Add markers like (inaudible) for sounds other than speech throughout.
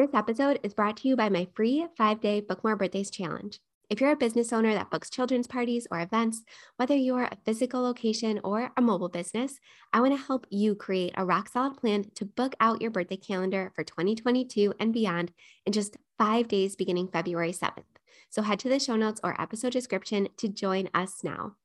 This episode is brought to you by my free five day Book More Birthdays challenge. If you're a business owner that books children's parties or events, whether you're a physical location or a mobile business, I want to help you create a rock solid plan to book out your birthday calendar for 2022 and beyond in just five days beginning February 7th. So head to the show notes or episode description to join us now.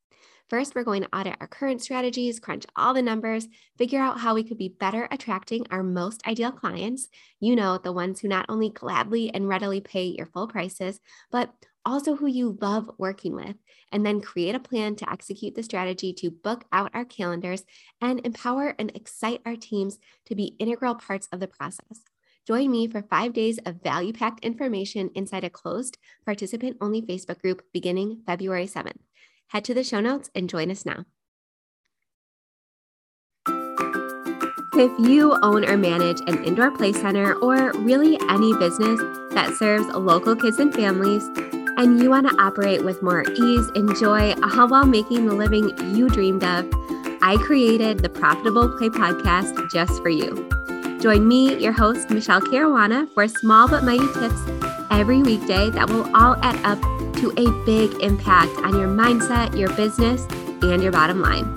First, we're going to audit our current strategies, crunch all the numbers, figure out how we could be better attracting our most ideal clients. You know, the ones who not only gladly and readily pay your full prices, but also who you love working with, and then create a plan to execute the strategy to book out our calendars and empower and excite our teams to be integral parts of the process. Join me for five days of value packed information inside a closed, participant only Facebook group beginning February 7th. Head to the show notes and join us now. If you own or manage an indoor play center or really any business that serves local kids and families, and you want to operate with more ease and joy uh, while making the living you dreamed of, I created the Profitable Play podcast just for you. Join me, your host, Michele Caruana, for small but mighty tips every weekday that will all add up to a big impact on your mindset, your business, and your bottom line.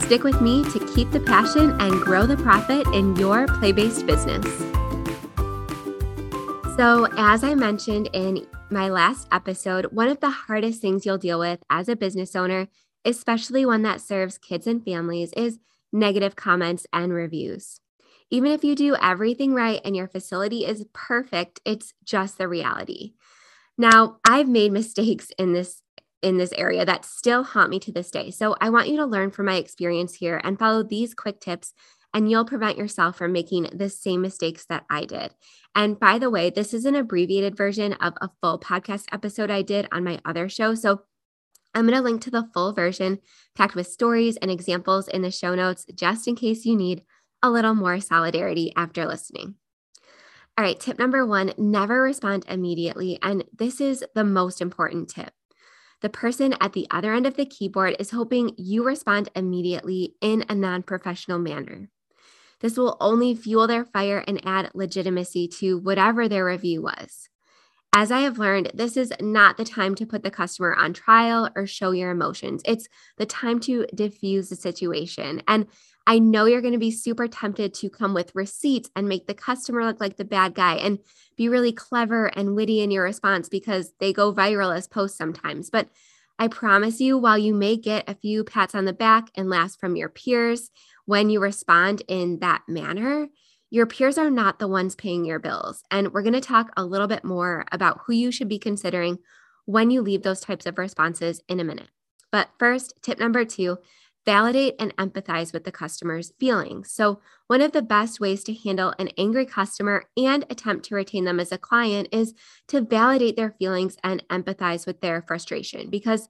Stick with me to keep the passion and grow the profit in your play based business. So, as I mentioned in my last episode, one of the hardest things you'll deal with as a business owner, especially one that serves kids and families, is negative comments and reviews. Even if you do everything right and your facility is perfect, it's just the reality. Now, I've made mistakes in this in this area that still haunt me to this day. So, I want you to learn from my experience here and follow these quick tips and you'll prevent yourself from making the same mistakes that I did. And by the way, this is an abbreviated version of a full podcast episode I did on my other show. So, I'm going to link to the full version packed with stories and examples in the show notes just in case you need a little more solidarity after listening. All right, tip number one never respond immediately. And this is the most important tip. The person at the other end of the keyboard is hoping you respond immediately in a non professional manner. This will only fuel their fire and add legitimacy to whatever their review was. As I have learned, this is not the time to put the customer on trial or show your emotions. It's the time to diffuse the situation. And I know you're going to be super tempted to come with receipts and make the customer look like the bad guy and be really clever and witty in your response because they go viral as posts sometimes. But I promise you, while you may get a few pats on the back and laughs from your peers when you respond in that manner, your peers are not the ones paying your bills. And we're going to talk a little bit more about who you should be considering when you leave those types of responses in a minute. But first, tip number two validate and empathize with the customer's feelings. So, one of the best ways to handle an angry customer and attempt to retain them as a client is to validate their feelings and empathize with their frustration. Because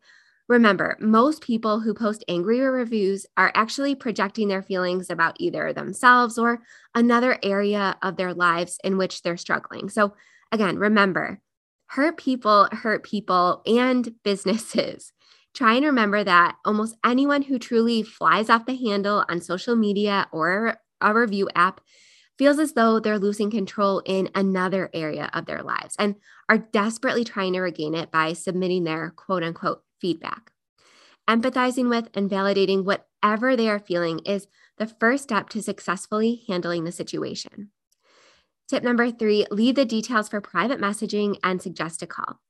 remember, most people who post angry reviews are actually projecting their feelings about either themselves or another area of their lives in which they're struggling. So, again, remember, hurt people hurt people and (laughs) businesses try and remember that almost anyone who truly flies off the handle on social media or a review app feels as though they're losing control in another area of their lives and are desperately trying to regain it by submitting their quote unquote feedback. Empathizing with and validating whatever they are feeling is the first step to successfully handling the situation. Tip number three leave the details for private messaging and suggest a call.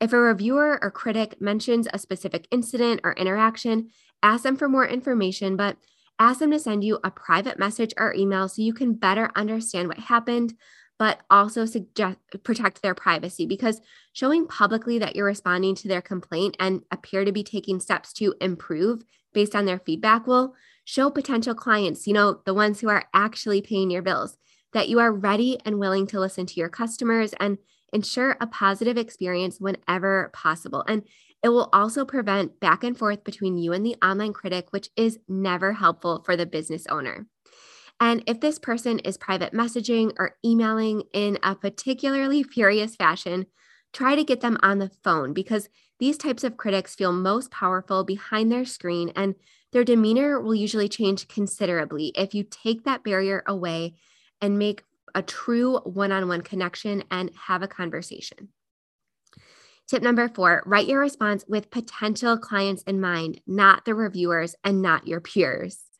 If a reviewer or critic mentions a specific incident or interaction, ask them for more information, but ask them to send you a private message or email so you can better understand what happened, but also suggest protect their privacy because showing publicly that you're responding to their complaint and appear to be taking steps to improve based on their feedback will show potential clients, you know, the ones who are actually paying your bills, that you are ready and willing to listen to your customers and ensure a positive experience whenever possible. And it will also prevent back and forth between you and the online critic, which is never helpful for the business owner. And if this person is private messaging or emailing in a particularly furious fashion, try to get them on the phone because these types of critics feel most powerful behind their screen and their demeanor will usually change considerably if you take that barrier away and make a true one on one connection and have a conversation. Tip number four write your response with potential clients in mind, not the reviewers and not your peers.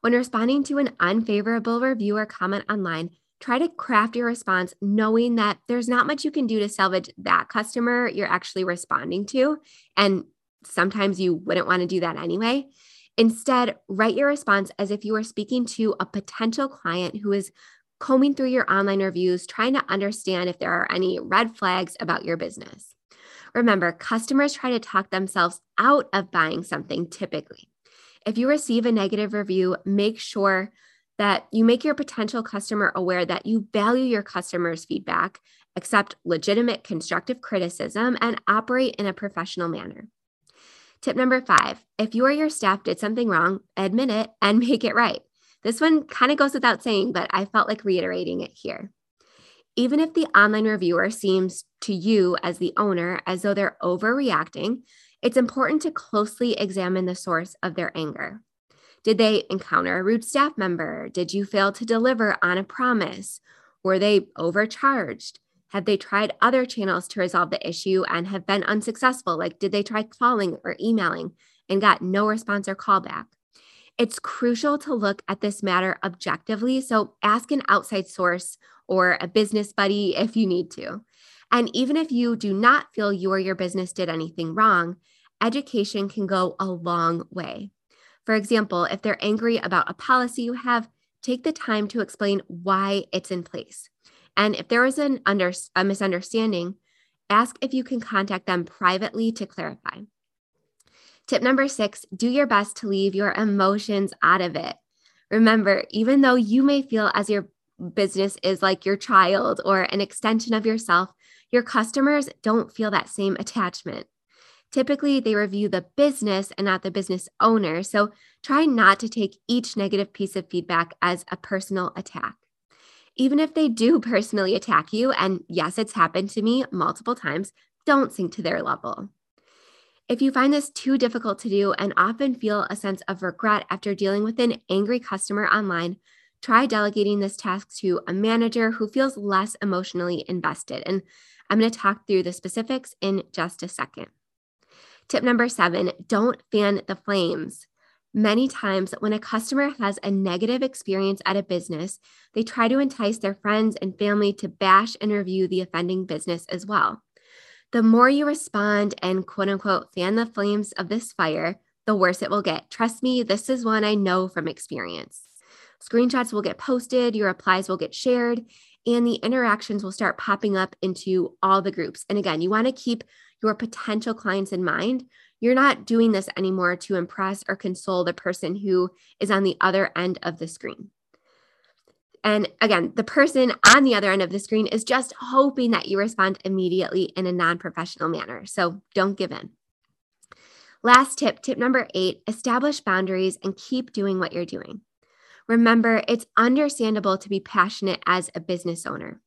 When responding to an unfavorable review or comment online, try to craft your response knowing that there's not much you can do to salvage that customer you're actually responding to. And sometimes you wouldn't want to do that anyway. Instead, write your response as if you were speaking to a potential client who is combing through your online reviews, trying to understand if there are any red flags about your business. Remember, customers try to talk themselves out of buying something typically. If you receive a negative review, make sure that you make your potential customer aware that you value your customers' feedback, accept legitimate constructive criticism, and operate in a professional manner. Tip number five if you or your staff did something wrong, admit it and (laughs) make it right. This one kind of goes without saying, but I felt like reiterating it here. Even if the online reviewer seems to you as the owner as though they're overreacting, it's important to closely examine the source of their anger. Did they encounter a rude staff member? Did you fail to deliver on a promise? Were they overcharged? Have they tried other channels to resolve the issue and have been unsuccessful? Like, did they try calling or emailing and got no response or callback? It's crucial to look at this matter objectively. So, ask an outside source or a business buddy if you need to. And even if you do not feel you or your business did anything wrong, education can go a long way. For example, if they're angry about a policy you have, take the time to explain why it's in place. And if there is an under, a misunderstanding, ask if you can contact them privately to clarify. Tip number six do your best to leave your emotions out of it. Remember, even though you may feel as your business is like your child or an extension of yourself, your customers don't feel that same attachment. Typically, they review the business and not the business owner. So try not to take each negative piece of feedback as a personal attack. Even if they do (laughs) personally attack you, and yes, it's happened to me multiple times, don't sink to their level. If you find this too difficult to do and often feel a sense of regret after dealing with an angry customer online, try delegating this task to a manager who feels less emotionally invested. And I'm going to talk through the specifics in just a second. Tip number seven don't fan the flames. Many times, when a customer has a negative experience at a business, they try to entice their friends and family to bash and review the offending business as well. The more you respond and quote unquote fan the flames of this fire, the worse it will get. Trust me, this is one I know from experience. Screenshots will get posted, your replies will get shared, and the interactions will start popping up into all the groups. And again, you want to keep your potential clients in mind. You're not doing this anymore to impress or console the person who is on the other end of the screen. And again, the person on the other end of the screen is just hoping that you respond immediately in a non professional manner. So don't give in. Last tip, tip number eight establish boundaries and keep doing what you're doing. Remember, it's understandable to be passionate as a business owner.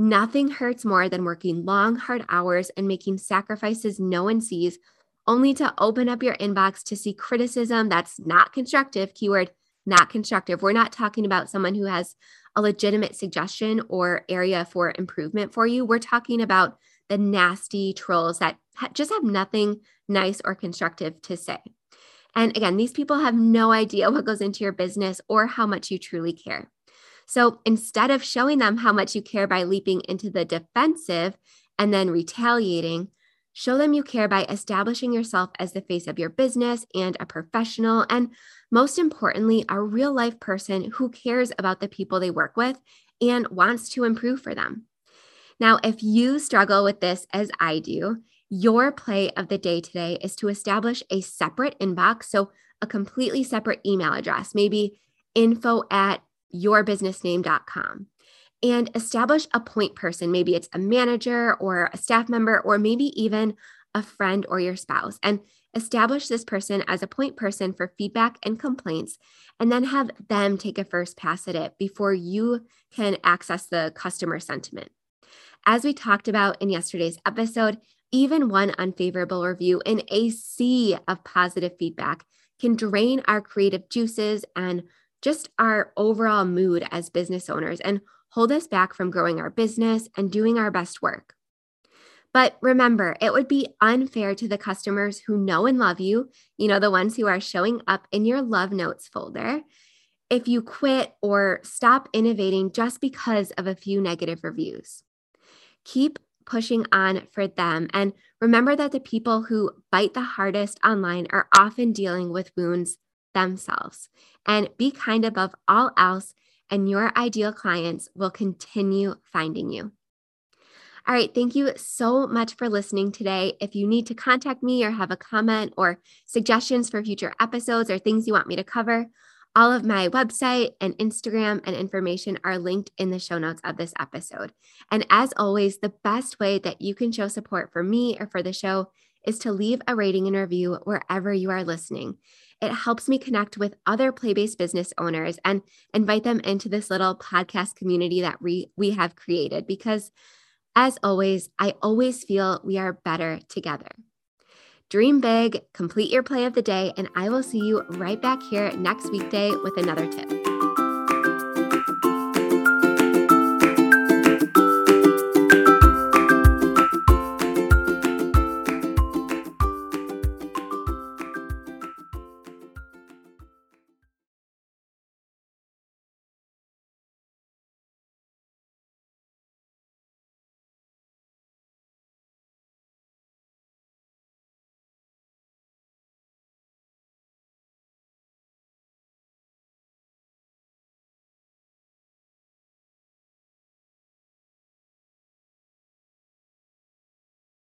Nothing hurts more than working long, hard hours and making sacrifices no one sees, only to open up your inbox to see criticism that's not constructive. Keyword, not constructive. We're not talking about someone who has a legitimate suggestion or area for improvement for you. We're talking about the nasty trolls that just have nothing nice or constructive to say. And again, these people have no idea what goes into your business or how much you truly care. So instead of showing them how much you care by leaping into the defensive and then retaliating, show them you care by establishing yourself as the face of your business and a professional, and most importantly, a real life person who cares about the people they work with and wants to improve for them. Now, if you struggle with this as I do, your play of the day today is to establish a separate inbox, so a completely separate email address, maybe info at yourbusinessname.com and establish a point person. Maybe it's a manager or a staff member, or maybe even a friend or your spouse. And establish this person as a point person for feedback and complaints, and then have them take a first pass at it before you can access the customer sentiment. As we talked about in yesterday's episode, even one unfavorable review in a sea of positive feedback can drain our creative juices and just our overall mood as business owners and hold us back from growing our business and doing our best work. But remember, it would be unfair to the customers who know and love you, you know, the ones who are showing up in your love notes folder, if you quit or stop innovating just because of a few negative reviews. Keep pushing on for them. And remember that the people who bite the hardest online are often dealing with wounds themselves. And be kind above all else, and your ideal clients will continue finding you. All right, thank you so much for listening today. If you need to contact me or have a comment or suggestions for future episodes or things you want me to cover, all of my website and Instagram and information are linked in the show notes of this episode. And as always, the best way that you can show support for me or for the show is to leave a rating and review wherever you are listening. It helps me connect with other play based business owners and invite them into this little podcast community that we, we have created because, as always, I always feel we are better together. Dream big, complete your play of the day, and I will see you right back here next weekday with another tip.